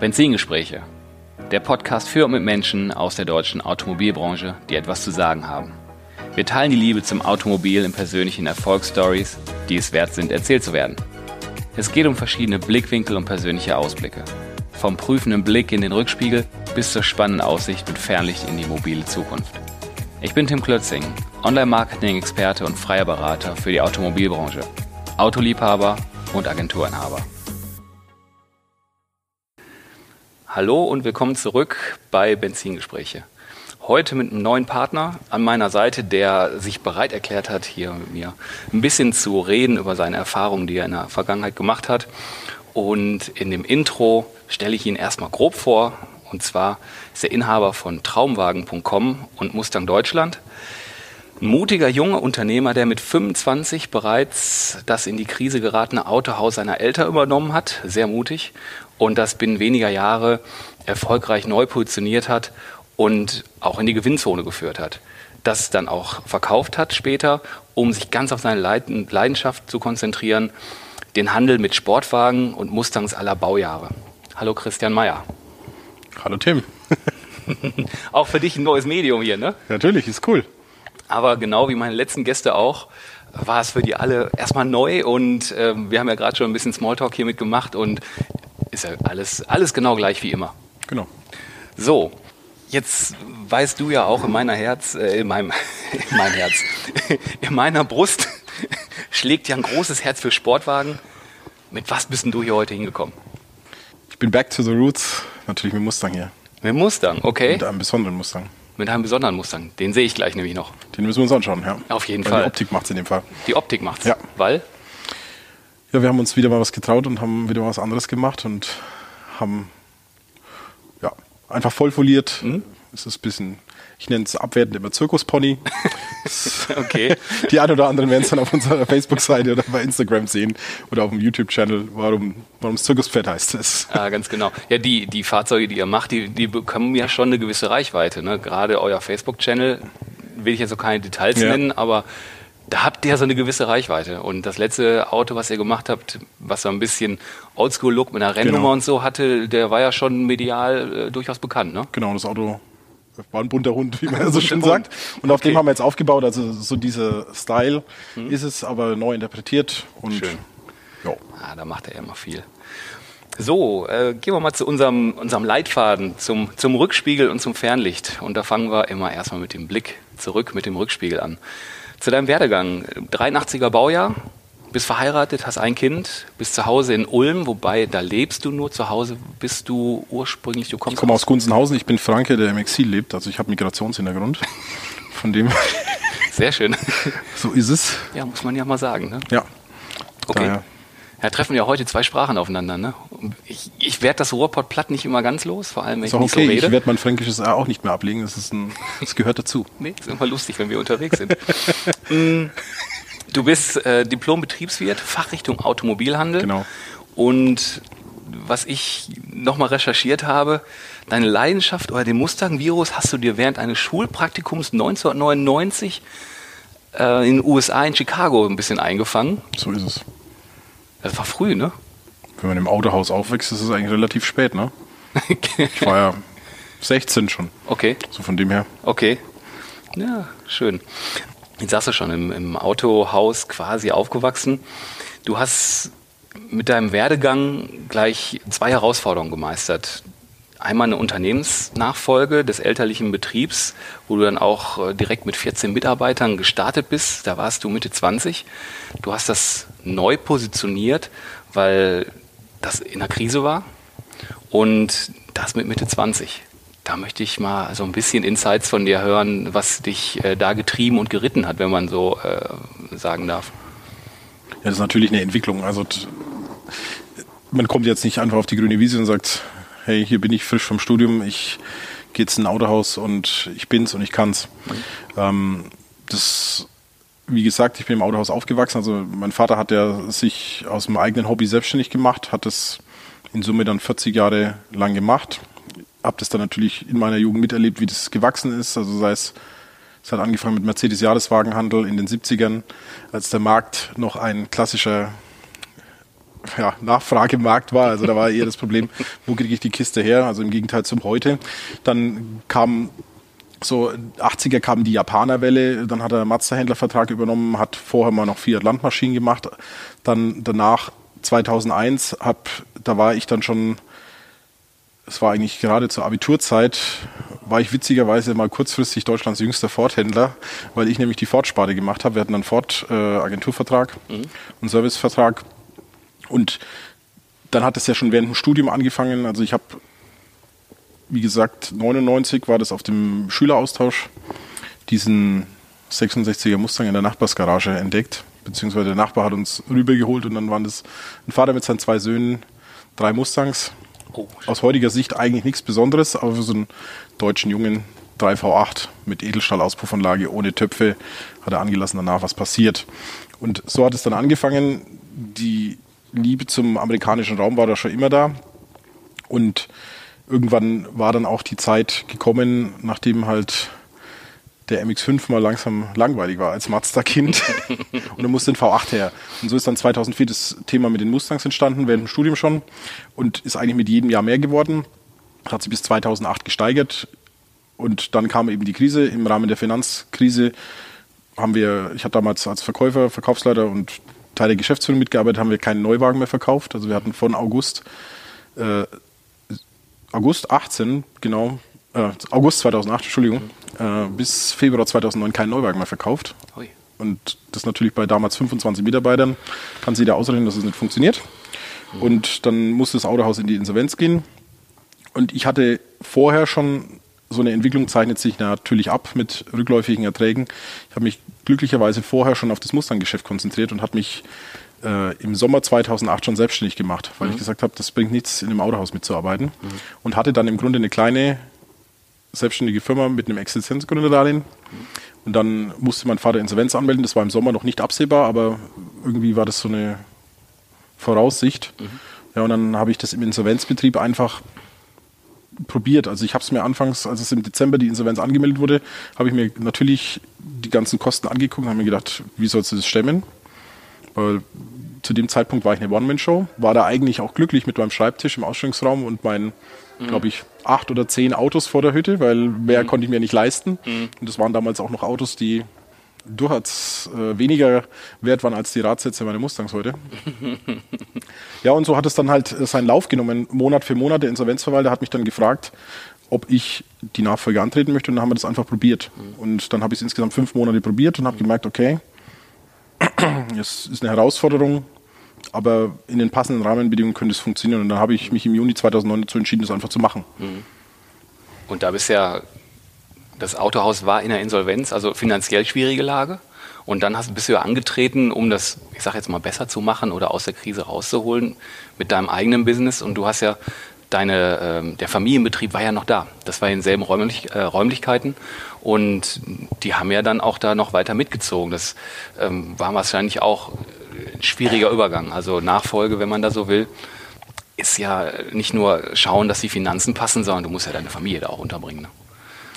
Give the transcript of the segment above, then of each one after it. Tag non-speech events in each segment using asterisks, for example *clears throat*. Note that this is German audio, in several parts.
Benzingespräche. Der Podcast für und mit Menschen aus der deutschen Automobilbranche, die etwas zu sagen haben. Wir teilen die Liebe zum Automobil in persönlichen Erfolgsstories, die es wert sind, erzählt zu werden. Es geht um verschiedene Blickwinkel und persönliche Ausblicke. Vom prüfenden Blick in den Rückspiegel bis zur spannenden Aussicht mit Fernlicht in die mobile Zukunft. Ich bin Tim Klötzing, Online-Marketing-Experte und freier Berater für die Automobilbranche, Autoliebhaber und Agenturinhaber. Hallo und willkommen zurück bei Benzingespräche. Heute mit einem neuen Partner an meiner Seite, der sich bereit erklärt hat, hier mit mir ein bisschen zu reden über seine Erfahrungen, die er in der Vergangenheit gemacht hat. Und in dem Intro stelle ich ihn erstmal grob vor. Und zwar ist er Inhaber von Traumwagen.com und Mustang Deutschland. Ein mutiger junger Unternehmer, der mit 25 bereits das in die Krise geratene Autohaus seiner Eltern übernommen hat. Sehr mutig und das binnen weniger Jahre erfolgreich neu positioniert hat und auch in die Gewinnzone geführt hat. Das dann auch verkauft hat später, um sich ganz auf seine Leidenschaft zu konzentrieren, den Handel mit Sportwagen und Mustangs aller Baujahre. Hallo Christian Mayer. Hallo Tim. *laughs* auch für dich ein neues Medium hier, ne? Natürlich, ist cool. Aber genau wie meine letzten Gäste auch, war es für die alle erstmal neu und äh, wir haben ja gerade schon ein bisschen Smalltalk hier mitgemacht und ist ja alles, alles genau gleich wie immer. Genau. So, jetzt weißt du ja auch in meiner Herz, äh, in meinem, *laughs* in meinem Herz, *laughs* in meiner Brust *laughs* schlägt ja ein großes Herz für Sportwagen. Mit was bist denn du hier heute hingekommen? Ich bin back to the roots, natürlich mit Mustang hier. Mit Mustang, okay. Mit einem besonderen Mustang. Mit einem besonderen Mustang. Den sehe ich gleich nämlich noch. Den müssen wir uns anschauen, ja. Auf jeden Weil Fall. Die Optik macht es in dem Fall. Die Optik macht's. Ja. Weil? Ja, wir haben uns wieder mal was getraut und haben wieder was anderes gemacht und haben ja, einfach voll foliert. Mhm. Es ist ein bisschen, ich nenne es abwertend immer Zirkuspony. *laughs* Okay. Die ein oder anderen werden es dann auf unserer Facebook-Seite oder bei Instagram sehen oder auf dem YouTube-Channel, warum warum es Zirkuspferd heißt. Das Ah, ganz genau. Ja, die, die Fahrzeuge, die ihr macht, die, die bekommen ja schon eine gewisse Reichweite. Ne? Gerade euer Facebook-Channel, will ich jetzt so keine Details Ja. nennen, aber da habt ihr so eine gewisse Reichweite. Und das letzte Auto, was ihr gemacht habt, was so ein bisschen Oldschool-Look mit einer Rennnummer Genau. und so hatte, der war ja schon medial äh, durchaus bekannt, ne? Genau, das Auto war ein bunter Hund, wie man ja *laughs* so schön sagt. Und auf Okay. dem haben wir jetzt aufgebaut. Also so dieser Style ist es, aber neu interpretiert. Und Schön. Ja. Ah, da macht er ja immer viel. So, äh, gehen wir mal zu unserem, unserem Leitfaden, zum, zum Rückspiegel und zum Fernlicht. Und da fangen wir immer erstmal mit dem Blick zurück, mit dem Rückspiegel an. Zu deinem Werdegang. 83er Baujahr, bist verheiratet, hast ein Kind, bist zu Hause in Ulm, wobei da lebst du nur zu Hause, bist du ursprünglich, du kommst Ich komme aus Gunzenhausen, ich bin Franke, der im Exil lebt. Also ich habe Migrationshintergrund. *laughs* Von dem, Sehr schön. so ist es. Ja, muss man ja mal sagen. Ne? Ja. Okay. Daher. Ja, treffen ja heute zwei Sprachen aufeinander. Ne? Ich, ich werde das Ruhrpott platt nicht immer ganz los, vor allem wenn Ist ich auch nicht okay. so Ich rede. werde mein fränkisches A auch nicht mehr ablegen. Das, ist ein, das gehört dazu. Nee, ist immer lustig, wenn wir unterwegs sind. *laughs* Mm, du bist äh, Diplom-Betriebswirt, Fachrichtung Automobilhandel. Genau. Und was ich nochmal recherchiert habe, deine Leidenschaft oder den Mustang-Virus hast du dir während eines Schulpraktikums 1999 äh, in den USA, in Chicago, ein bisschen eingefangen. So ist es. Das war früh, ne? Wenn man im Autohaus aufwächst, ist es eigentlich relativ spät, ne? *laughs* Ich war ja 16 schon. okay. So von dem her. Okay. Ja, schön. Jetzt sagst du schon, im, im Autohaus quasi aufgewachsen. Du hast mit deinem Werdegang gleich zwei Herausforderungen gemeistert. Einmal eine Unternehmensnachfolge des elterlichen Betriebs, wo du dann auch äh, direkt mit 14 Mitarbeitern gestartet bist. Da warst du Mitte 20. Du hast das neu positioniert, weil das in der Krise war. Und das mit Mitte 20. Da möchte ich mal so ein bisschen Insights von dir hören, was dich äh, da getrieben und geritten hat, wenn man so äh, sagen darf. Ja, das ist natürlich eine Entwicklung. Also man kommt jetzt nicht einfach auf die grüne Wiese und sagt, hey, hier bin ich frisch vom Studium, ich gehe jetzt in ein Autohaus und ich bin's und ich kann's. Ähm, das, wie gesagt, ich bin im Autohaus aufgewachsen. Also mein Vater hat ja sich aus dem eigenen Hobby selbstständig gemacht, hat das in Summe dann 40 Jahre lang gemacht. Hab das dann natürlich in meiner Jugend miterlebt, wie das gewachsen ist. Also sei es es hat angefangen mit Mercedes-Jahreswagenhandel in den 70ern, als der Markt noch ein klassischer ja, Nachfragemarkt war. Also da war eher das Problem, *laughs* wo kriege ich die Kiste her? Also im Gegenteil zum heute. Dann kam so 80er kam die Japanerwelle, dann hat er Mazda-Händlervertrag übernommen, hat vorher mal noch Fiat Landmaschinen gemacht. Dann danach 2001 hab, da war ich dann schon, es war eigentlich gerade zur Abiturzeit, war ich witzigerweise mal kurzfristig Deutschlands jüngster Ford-Händler, weil ich nämlich die Ford-Sparte gemacht habe. Wir hatten dann Ford-Agenturvertrag äh, mhm. und Servicevertrag und dann hat es ja schon während dem Studium angefangen. Also ich habe, wie gesagt, 99 war das auf dem Schüleraustausch, diesen 66er Mustang in der Nachbarsgarage entdeckt, beziehungsweise der Nachbar hat uns rübergeholt und dann waren das ein Vater mit seinen zwei Söhnen, drei Mustangs. Aus heutiger Sicht eigentlich nichts Besonderes, aber für so einen deutschen Jungen 3V8 mit Edelstahlaauspuffanlage ohne Töpfe hat er angelassen danach, was passiert. Und so hat es dann angefangen. Die Liebe zum amerikanischen Raum war da schon immer da. Und irgendwann war dann auch die Zeit gekommen, nachdem halt der MX5 mal langsam langweilig war als Mazda-Kind. *laughs* und dann musste ein V8 her. Und so ist dann 2004 das Thema mit den Mustangs entstanden, während dem Studium schon. Und ist eigentlich mit jedem Jahr mehr geworden. Hat sich bis 2008 gesteigert. Und dann kam eben die Krise. Im Rahmen der Finanzkrise haben wir, ich hatte damals als Verkäufer, Verkaufsleiter und Teil der Geschäftsführung mitgearbeitet, haben wir keinen Neuwagen mehr verkauft. Also wir hatten von August, äh, August 18, genau, äh, August 2008, Entschuldigung, äh, bis Februar 2009 keinen Neuwagen mehr verkauft. Ui. Und das natürlich bei damals 25 Mitarbeitern, kann sich jeder ausrechnen, dass es nicht funktioniert. Mhm. Und dann musste das Autohaus in die Insolvenz gehen. Und ich hatte vorher schon so eine Entwicklung zeichnet sich natürlich ab mit rückläufigen Erträgen. Ich habe mich glücklicherweise vorher schon auf das Mustang-Geschäft konzentriert und habe mich äh, im Sommer 2008 schon selbstständig gemacht, weil mhm. ich gesagt habe, das bringt nichts, in einem Autohaus mitzuarbeiten. Mhm. Und hatte dann im Grunde eine kleine selbstständige Firma mit einem Existenzgründerdarlehen. Und dann musste mein Vater Insolvenz anmelden. Das war im Sommer noch nicht absehbar, aber irgendwie war das so eine Voraussicht. Mhm. Ja, und dann habe ich das im Insolvenzbetrieb einfach probiert. Also ich habe es mir anfangs, als es im Dezember die Insolvenz angemeldet wurde, habe ich mir natürlich die ganzen Kosten angeguckt und habe mir gedacht, wie sollst du das stemmen? Weil zu dem Zeitpunkt war ich eine One-Man-Show, war da eigentlich auch glücklich mit meinem Schreibtisch im Ausstellungsraum und meinen, mhm. glaube ich, acht oder zehn Autos vor der Hütte, weil mehr mhm. konnte ich mir nicht leisten. Mhm. Und das waren damals auch noch Autos, die durchaus äh, weniger wert waren als die Radsätze meiner Mustangs heute. *laughs* ja, und so hat es dann halt äh, seinen Lauf genommen, Monat für Monat. Der Insolvenzverwalter hat mich dann gefragt, ob ich die Nachfolge antreten möchte und dann haben wir das einfach probiert. Und dann habe ich es insgesamt fünf Monate probiert und habe gemerkt, okay, *clears throat* es ist eine Herausforderung, aber in den passenden Rahmenbedingungen könnte es funktionieren. Und dann habe ich mich im Juni 2009 dazu entschieden, das einfach zu machen. Und da bist ja das Autohaus war in der Insolvenz, also finanziell schwierige Lage. Und dann hast, bist du ja angetreten, um das, ich sage jetzt mal, besser zu machen oder aus der Krise rauszuholen mit deinem eigenen Business. Und du hast ja deine, ähm, der Familienbetrieb war ja noch da. Das war in denselben Räumlich, äh, Räumlichkeiten. Und die haben ja dann auch da noch weiter mitgezogen. Das ähm, war wahrscheinlich auch ein schwieriger Übergang. Also Nachfolge, wenn man da so will, ist ja nicht nur schauen, dass die Finanzen passen, sondern du musst ja deine Familie da auch unterbringen. Ne?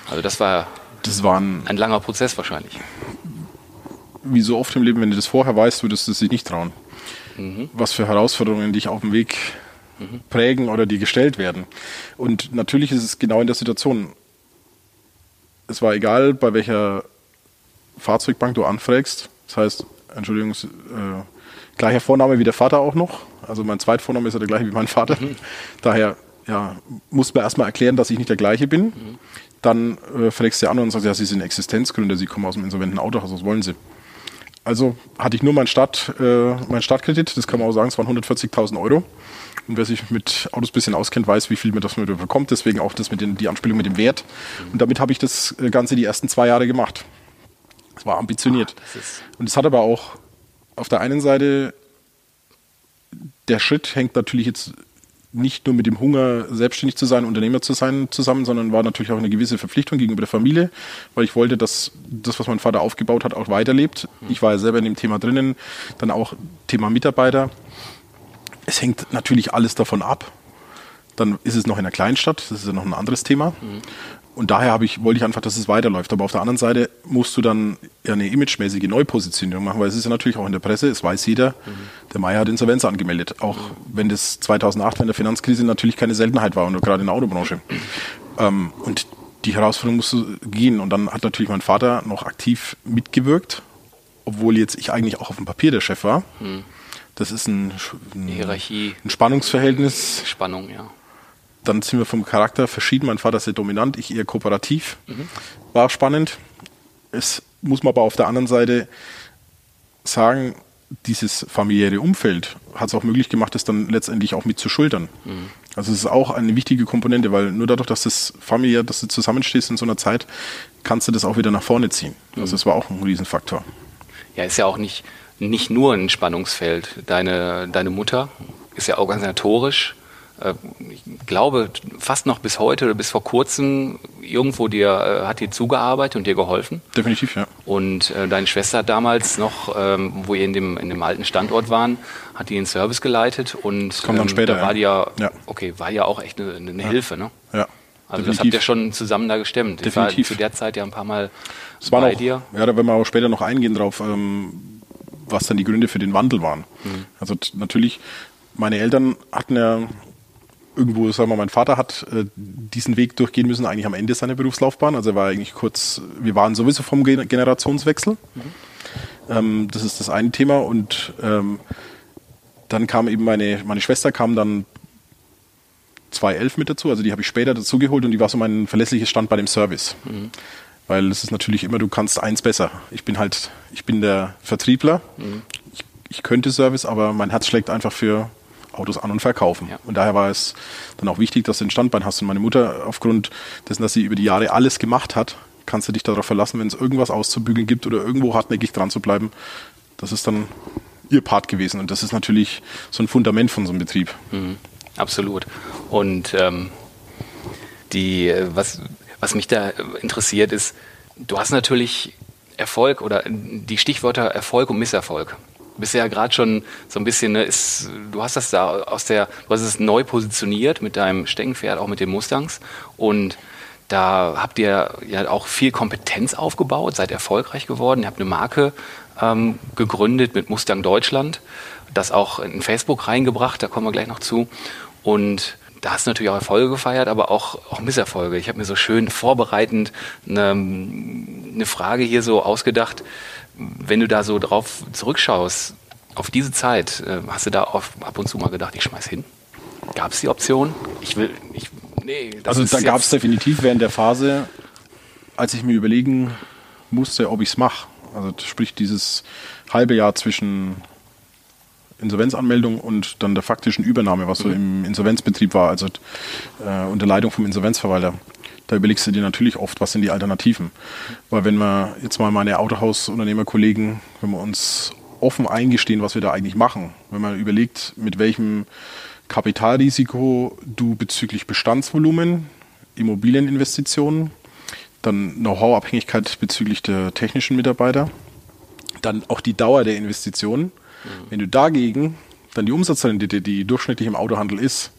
Also das war das war ein, ein langer Prozess wahrscheinlich. Wie so oft im Leben, wenn du das vorher weißt, würdest du es sich nicht trauen. Mhm. Was für Herausforderungen dich auf dem Weg mhm. prägen oder dir gestellt werden. Und natürlich ist es genau in der Situation. Es war egal, bei welcher Fahrzeugbank du anfragst. Das heißt, Entschuldigung, äh, gleicher Vorname wie der Vater auch noch. Also mein Zweitvorname ist ja der gleiche wie mein Vater. Mhm. Daher ja, muss man erstmal erklären, dass ich nicht der gleiche bin. Mhm dann äh, fragst du an und sagst, ja, Sie sind Existenzgründer, Sie kommen aus dem insolventen Autohaus, was wollen Sie? Also hatte ich nur meinen Start, äh, mein Startkredit, das kann man auch sagen, es waren 140.000 Euro. Und wer sich mit Autos ein bisschen auskennt, weiß, wie viel man das bekommt. Deswegen auch das mit den, die Anspielung mit dem Wert. Und damit habe ich das äh, Ganze die ersten zwei Jahre gemacht. Es war ambitioniert. Das und es hat aber auch auf der einen Seite, der Schritt hängt natürlich jetzt nicht nur mit dem Hunger, selbstständig zu sein, Unternehmer zu sein, zusammen, sondern war natürlich auch eine gewisse Verpflichtung gegenüber der Familie, weil ich wollte, dass das, was mein Vater aufgebaut hat, auch weiterlebt. Ich war ja selber in dem Thema drinnen, dann auch Thema Mitarbeiter. Es hängt natürlich alles davon ab. Dann ist es noch in einer Kleinstadt, das ist ja noch ein anderes Thema. Mhm. Und daher ich, wollte ich einfach, dass es weiterläuft. Aber auf der anderen Seite musst du dann ja eine imagemäßige Neupositionierung machen, weil es ist ja natürlich auch in der Presse, es weiß jeder, mhm. Der Meier hat Insolvenz angemeldet, auch wenn das 2008 in der Finanzkrise natürlich keine Seltenheit war und gerade in der Autobranche. Ähm, und die Herausforderung musste gehen. Und dann hat natürlich mein Vater noch aktiv mitgewirkt, obwohl jetzt ich eigentlich auch auf dem Papier der Chef war. Hm. Das ist ein, ein, Hierarchie. ein Spannungsverhältnis. Spannung, ja. Dann sind wir vom Charakter verschieden. Mein Vater ist sehr dominant, ich eher kooperativ. Mhm. War spannend. Es muss man aber auf der anderen Seite sagen, dieses familiäre Umfeld hat es auch möglich gemacht, das dann letztendlich auch mit zu schultern. Mhm. Also es ist auch eine wichtige Komponente, weil nur dadurch, dass das familiär, dass du zusammenstehst in so einer Zeit, kannst du das auch wieder nach vorne ziehen. Also mhm. Also das war auch ein Riesenfaktor. Ja, ist ja auch nicht, nicht nur ein Spannungsfeld. Deine, deine Mutter ist ja organisatorisch ich glaube, fast noch bis heute oder bis vor kurzem irgendwo dir, äh, hat dir zugearbeitet und dir geholfen. Definitiv, ja. Und äh, deine Schwester hat damals noch, ähm, wo ihr in dem, in dem alten Standort waren, hat die den Service geleitet und das kommt dann ähm, später, da war ja. die ja, okay, war ja auch echt eine, eine ja. Hilfe, ne? Ja. Also Definitiv. das habt ihr schon zusammen da gestemmt. Definitiv. Ich war zu der Zeit ja ein paar Mal das bei noch, dir. Ja, da werden wir auch später noch eingehen drauf, ähm, was dann die Gründe für den Wandel waren. Mhm. Also natürlich, meine Eltern hatten ja irgendwo, sagen wir, mein Vater hat äh, diesen Weg durchgehen müssen, eigentlich am Ende seiner Berufslaufbahn. Also er war eigentlich kurz, wir waren sowieso vom Generationswechsel. Mhm. Ähm, das ist das eine Thema. Und ähm, dann kam eben meine, meine Schwester kam dann 2011 mit dazu, also die habe ich später dazugeholt und die war so mein verlässliches Stand bei dem Service. Mhm. Weil es ist natürlich immer, du kannst eins besser. Ich bin halt, ich bin der Vertriebler. Mhm. Ich, ich könnte Service, aber mein Herz schlägt einfach für Autos an und verkaufen. Ja. Und daher war es dann auch wichtig, dass du ein Standbein hast. Und meine Mutter, aufgrund dessen, dass sie über die Jahre alles gemacht hat, kannst du dich darauf verlassen, wenn es irgendwas auszubügeln gibt oder irgendwo hartnäckig dran zu bleiben. Das ist dann ihr Part gewesen. Und das ist natürlich so ein Fundament von so einem Betrieb. Mhm, absolut. Und ähm, die, was, was mich da interessiert ist, du hast natürlich Erfolg oder die Stichwörter Erfolg und Misserfolg bist ja gerade schon so ein bisschen, ne, ist, du hast das da aus der, du hast es neu positioniert mit deinem Steckenpferd, auch mit den Mustangs. Und da habt ihr ja auch viel Kompetenz aufgebaut, seid erfolgreich geworden, ihr habt eine Marke ähm, gegründet mit Mustang Deutschland, das auch in Facebook reingebracht, da kommen wir gleich noch zu. Und da hast du natürlich auch Erfolge gefeiert, aber auch, auch Misserfolge. Ich habe mir so schön vorbereitend eine, eine Frage hier so ausgedacht, wenn du da so drauf zurückschaust, auf diese Zeit, äh, hast du da auf, ab und zu mal gedacht, ich schmeiß hin? Gab es die Option? Ich will, ich, nee. also da gab es definitiv während der Phase, als ich mir überlegen musste, ob ich es mache. Also sprich dieses halbe Jahr zwischen Insolvenzanmeldung und dann der faktischen Übernahme, was so mhm. im Insolvenzbetrieb war, also äh, unter Leitung vom Insolvenzverwalter da überlegst du dir natürlich oft, was sind die Alternativen. Weil wenn wir jetzt mal meine Autohausunternehmerkollegen, wenn wir uns offen eingestehen, was wir da eigentlich machen, wenn man überlegt, mit welchem Kapitalrisiko du bezüglich Bestandsvolumen, Immobilieninvestitionen, dann Know-how-Abhängigkeit bezüglich der technischen Mitarbeiter, dann auch die Dauer der Investitionen. Mhm. Wenn du dagegen dann die Umsatzrendite, die durchschnittlich im Autohandel ist,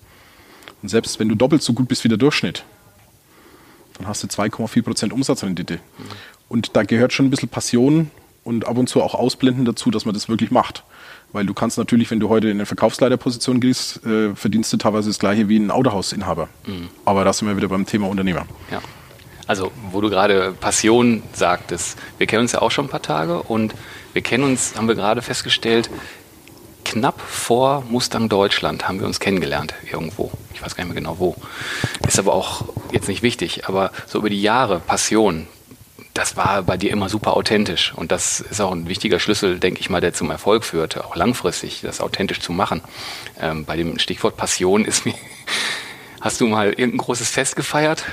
und selbst wenn du doppelt so gut bist wie der Durchschnitt, dann hast du 2,4% Umsatzrendite. Mhm. Und da gehört schon ein bisschen Passion und ab und zu auch Ausblenden dazu, dass man das wirklich macht. Weil du kannst natürlich, wenn du heute in eine Verkaufsleiterposition gehst, äh, verdienst du teilweise das gleiche wie ein Autohausinhaber. Mhm. Aber da sind wir wieder beim Thema Unternehmer. Ja. Also, wo du gerade Passion sagtest, wir kennen uns ja auch schon ein paar Tage und wir kennen uns, haben wir gerade festgestellt, knapp vor Mustang Deutschland haben wir uns kennengelernt irgendwo. Ich weiß gar nicht mehr genau wo. Ist aber auch jetzt nicht wichtig. Aber so über die Jahre Passion, das war bei dir immer super authentisch. Und das ist auch ein wichtiger Schlüssel, denke ich mal, der zum Erfolg führte, auch langfristig das authentisch zu machen. Ähm, bei dem Stichwort Passion ist mir, *laughs* hast du mal irgendein großes Fest gefeiert,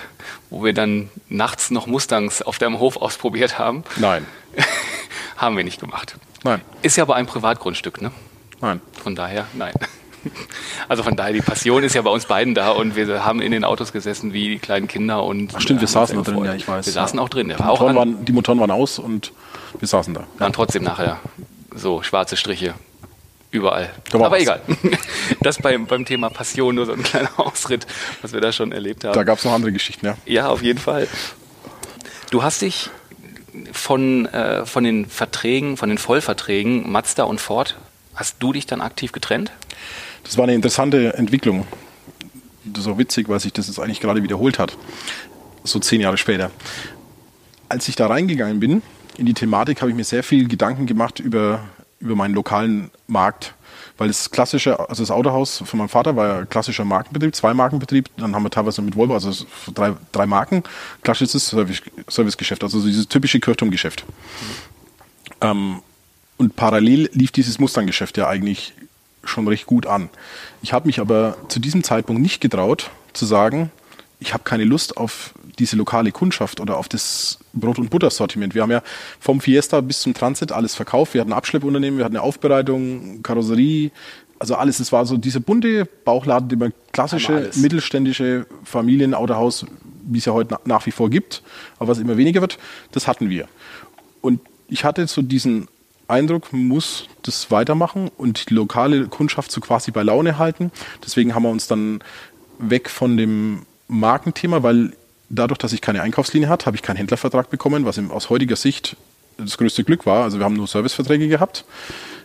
wo wir dann nachts noch Mustangs auf deinem Hof ausprobiert haben? Nein. *laughs* haben wir nicht gemacht. Nein. Ist ja aber ein Privatgrundstück, ne? Nein. Von daher, nein. *laughs* Also von daher, die Passion ist ja bei uns beiden da und wir haben in den Autos gesessen wie die kleinen Kinder und. Ach stimmt, wir saßen da drin, ja, ich weiß. Wir saßen auch drin. Die Motoren, waren, die Motoren waren aus und wir saßen da. Dann trotzdem nachher so schwarze Striche überall. Aber was. egal. *laughs* Das beim, beim Thema Passion nur so ein kleiner Ausritt, was wir da schon erlebt haben. Da gab es noch andere Geschichten, ja. Ja, auf jeden Fall. Du hast dich von, äh, von den Verträgen, von den Vollverträgen Mazda und Ford Hast du dich dann aktiv getrennt? Das war eine interessante Entwicklung. So witzig, weil sich das jetzt eigentlich gerade wiederholt hat. So zehn Jahre später. Als ich da reingegangen bin, in die Thematik, habe ich mir sehr viel Gedanken gemacht über, über meinen lokalen Markt. Weil das klassische, also das Autohaus von meinem Vater war ja klassischer Markenbetrieb, zwei Markenbetrieb. Dann haben wir teilweise mit Volvo, also drei, drei Marken, klassisches Service, Servicegeschäft, also dieses typische Kirchturmgeschäft. Mhm. Ähm, und parallel lief dieses Mustang-Geschäft ja eigentlich schon recht gut an. Ich habe mich aber zu diesem Zeitpunkt nicht getraut zu sagen, ich habe keine Lust auf diese lokale Kundschaft oder auf das Brot- und Buttersortiment. Wir haben ja vom Fiesta bis zum Transit alles verkauft. Wir hatten ein Abschleppunternehmen, wir hatten eine Aufbereitung, Karosserie, also alles. Es war so dieser bunte Bauchladen, den man klassische mittelständische Familienautohaus, wie es ja heute nach wie vor gibt, aber was immer weniger wird, das hatten wir. Und ich hatte so diesen Eindruck, muss das weitermachen und die lokale Kundschaft so quasi bei Laune halten. Deswegen haben wir uns dann weg von dem Markenthema, weil dadurch, dass ich keine Einkaufslinie hatte, habe ich keinen Händlervertrag bekommen, was aus heutiger Sicht das größte Glück war. Also wir haben nur Serviceverträge gehabt,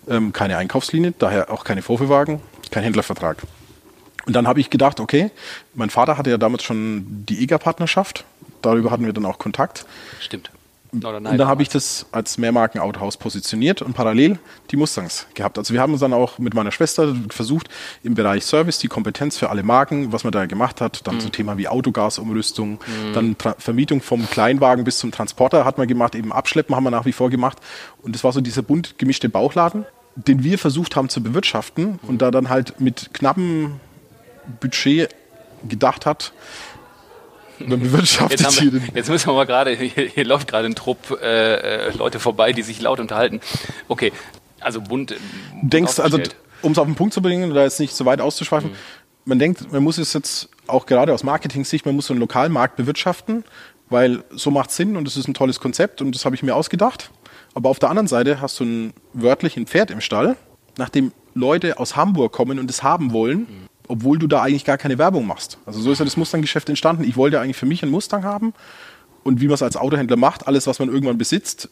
ähm, keine Einkaufslinie, daher auch keine Vorführwagen, kein Händlervertrag. Und dann habe ich gedacht, okay, mein Vater hatte ja damals schon die EGA-Partnerschaft, darüber hatten wir dann auch Kontakt. Stimmt. Oder nein, und dann habe ich das als Mehrmarken-Autohaus positioniert und parallel die Mustangs gehabt. Also wir haben uns dann auch mit meiner Schwester versucht, im Bereich Service die Kompetenz für alle Marken, was man da gemacht hat, dann mhm. so Thema wie Autogasumrüstung, mhm. dann Tra Vermietung vom Kleinwagen bis zum Transporter hat man gemacht, eben Abschleppen haben wir nach wie vor gemacht. Und das war so dieser bunt gemischte Bauchladen, den wir versucht haben zu bewirtschaften mhm. und da dann halt mit knappem Budget gedacht hat, dann bewirtschaftet jetzt, wir, jetzt müssen wir mal gerade, hier, hier, läuft gerade ein Trupp äh, äh, Leute vorbei, die sich laut unterhalten. Okay, also bunt. bunt Denkst also, um es auf den Punkt zu bringen, oder jetzt nicht so weit auszuschweifen, mhm. man denkt, man muss es jetzt auch gerade aus Marketing-Sicht, man muss so einen Lokalmarkt bewirtschaften, weil so macht Sinn und es ist ein tolles Konzept und das habe ich mir ausgedacht. Aber auf der anderen Seite hast du ein wörtlichen Pferd im Stall, nachdem Leute aus Hamburg kommen und es haben wollen. Mhm obwohl du da eigentlich gar keine Werbung machst. Also so ist ja das Mustang-Geschäft entstanden. Ich wollte eigentlich für mich einen Mustang haben und wie man es als Autohändler macht, alles, was man irgendwann besitzt,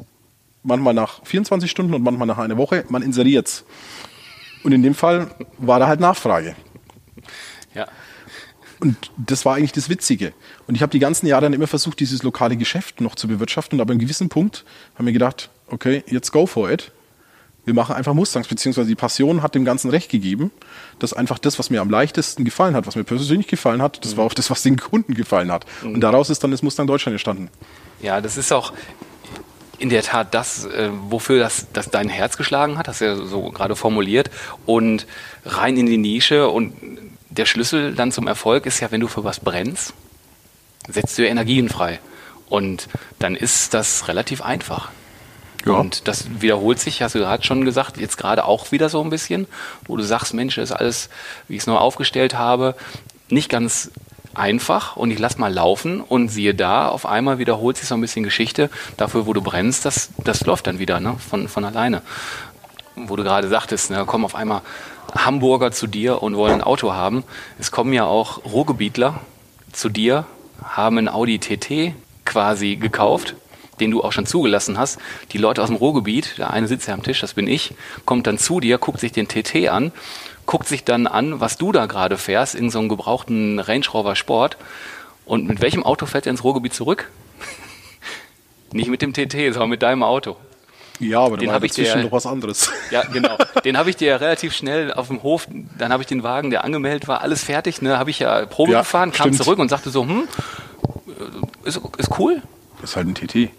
manchmal nach 24 Stunden und manchmal nach einer Woche, man inseriert es. Und in dem Fall war da halt Nachfrage. Ja. Und das war eigentlich das Witzige. Und ich habe die ganzen Jahre dann immer versucht, dieses lokale Geschäft noch zu bewirtschaften. Und aber einem gewissen Punkt haben wir gedacht, okay, jetzt go for it wir machen einfach Mustangs, beziehungsweise die Passion hat dem Ganzen recht gegeben, dass einfach das, was mir am leichtesten gefallen hat, was mir persönlich gefallen hat, das war auch das, was den Kunden gefallen hat. Mhm. Und daraus ist dann das Mustang Deutschland entstanden. Ja, das ist auch in der Tat das, äh, wofür das, das dein Herz geschlagen hat, hast du ja so gerade formuliert, und rein in die Nische und der Schlüssel dann zum Erfolg ist ja, wenn du für was brennst, setzt du Energien frei. Und dann ist das relativ einfach. Ja. Und das wiederholt sich, hast du gerade schon gesagt, jetzt gerade auch wieder so ein bisschen, wo du sagst, Mensch, das ist alles, wie ich es nur aufgestellt habe, nicht ganz einfach und ich lass mal laufen und siehe da, auf einmal wiederholt sich so ein bisschen Geschichte. Dafür, wo du brennst, das, das läuft dann wieder ne? von, von alleine. Wo du gerade sagtest, ne, kommen auf einmal Hamburger zu dir und wollen ein Auto haben. Es kommen ja auch Ruhrgebietler zu dir, haben ein Audi TT quasi gekauft den du auch schon zugelassen hast, die Leute aus dem Ruhrgebiet, der eine sitzt ja am Tisch, das bin ich, kommt dann zu dir, guckt sich den TT an, guckt sich dann an, was du da gerade fährst, in so einem gebrauchten Range Rover Sport. Und mit welchem Auto fährt er ins Ruhrgebiet zurück? *laughs* Nicht mit dem TT, sondern mit deinem Auto. Ja, aber den habe ich dir noch was anderes. *laughs* Ja, genau. Den habe ich dir relativ schnell auf dem Hof. Dann habe ich den Wagen, der angemeldet war, alles fertig. Ne, habe ich ja Probe ja, gefahren, kam stimmt. zurück und sagte so, hm, ist, ist cool. Ist halt ein TT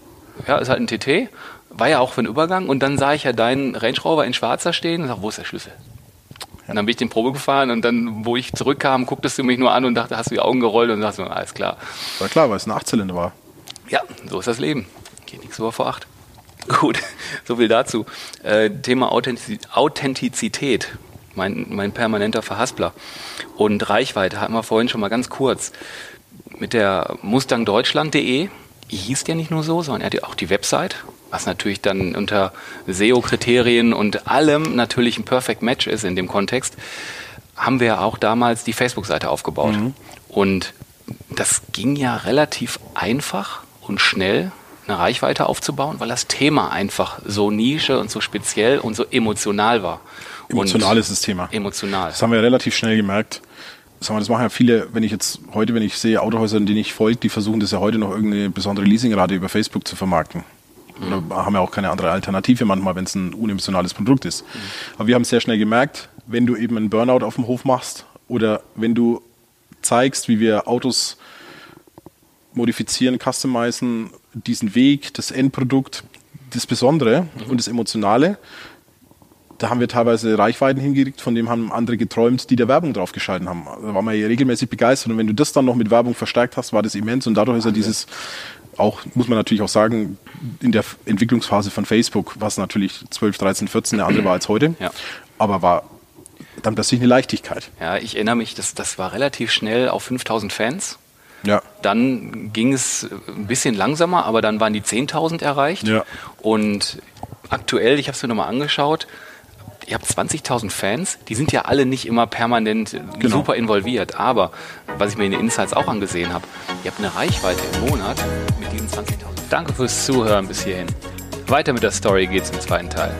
ja, ist halt ein TT, war ja auch für einen Übergang und dann sah ich ja deinen Range Rover in Schwarzer stehen und sag, wo ist der Schlüssel? Und dann bin ich den Probe gefahren und dann, wo ich zurückkam, gucktest du mich nur an und dachte, hast du die Augen gerollt und sagst, alles klar. War klar, weil es ein Achtzylinder war. Ja, so ist das Leben. Geht nichts über vor acht. *laughs* Gut, so viel dazu. Äh, Thema Authentizität, mein, mein permanenter Verhaspler. Und Reichweite hatten wir vorhin schon mal ganz kurz. Mit der mustangdeutschland.de hieß der nicht nur so, sondern er hatte auch die Website, was natürlich dann unter SEO-Kriterien und allem natürlich ein Perfect Match ist in dem Kontext, haben wir auch damals die Facebook-Seite aufgebaut. Mhm. Und das ging ja relativ einfach und schnell, eine Reichweite aufzubauen, weil das Thema einfach so Nische und so speziell und so emotional war. Emotional und ist das Thema. Emotional. Das haben wir relativ schnell gemerkt. Das, haben wir, das machen ja viele, wenn ich jetzt heute, wenn ich sehe, Autohäuser, denen ich folge, die versuchen das ja heute noch irgendeine besondere Leasingrate über Facebook zu vermarkten. Oder mhm. haben ja auch keine andere Alternative manchmal, wenn es ein unemotionales Produkt ist. Mhm. Aber wir haben sehr schnell gemerkt, wenn du eben einen Burnout auf dem Hof machst oder wenn du zeigst, wie wir Autos modifizieren, customizen, diesen Weg, das Endprodukt, das Besondere mhm. und das Emotionale, da haben wir teilweise Reichweiten hingekriegt, von dem haben andere geträumt, die der Werbung draufgeschalten haben. Da waren wir ja regelmäßig begeistert und wenn du das dann noch mit Werbung verstärkt hast, war das immens und dadurch ist ja dieses, auch, muss man natürlich auch sagen, in der Entwicklungsphase von Facebook, was natürlich 12, 13, 14 eine andere war als heute, ja. aber war dann plötzlich eine Leichtigkeit. Ja, ich erinnere mich, das, das war relativ schnell auf 5000 Fans. Ja. Dann ging es ein bisschen langsamer, aber dann waren die 10.000 erreicht. Ja. Und aktuell, ich habe es mir nochmal angeschaut, ihr habt 20.000 Fans, die sind ja alle nicht immer permanent genau. super involviert, aber was ich mir in den Insights auch angesehen habe, ihr habt eine Reichweite im Monat mit diesen 20.000. Danke fürs Zuhören bis hierhin. Weiter mit der Story geht's im zweiten Teil.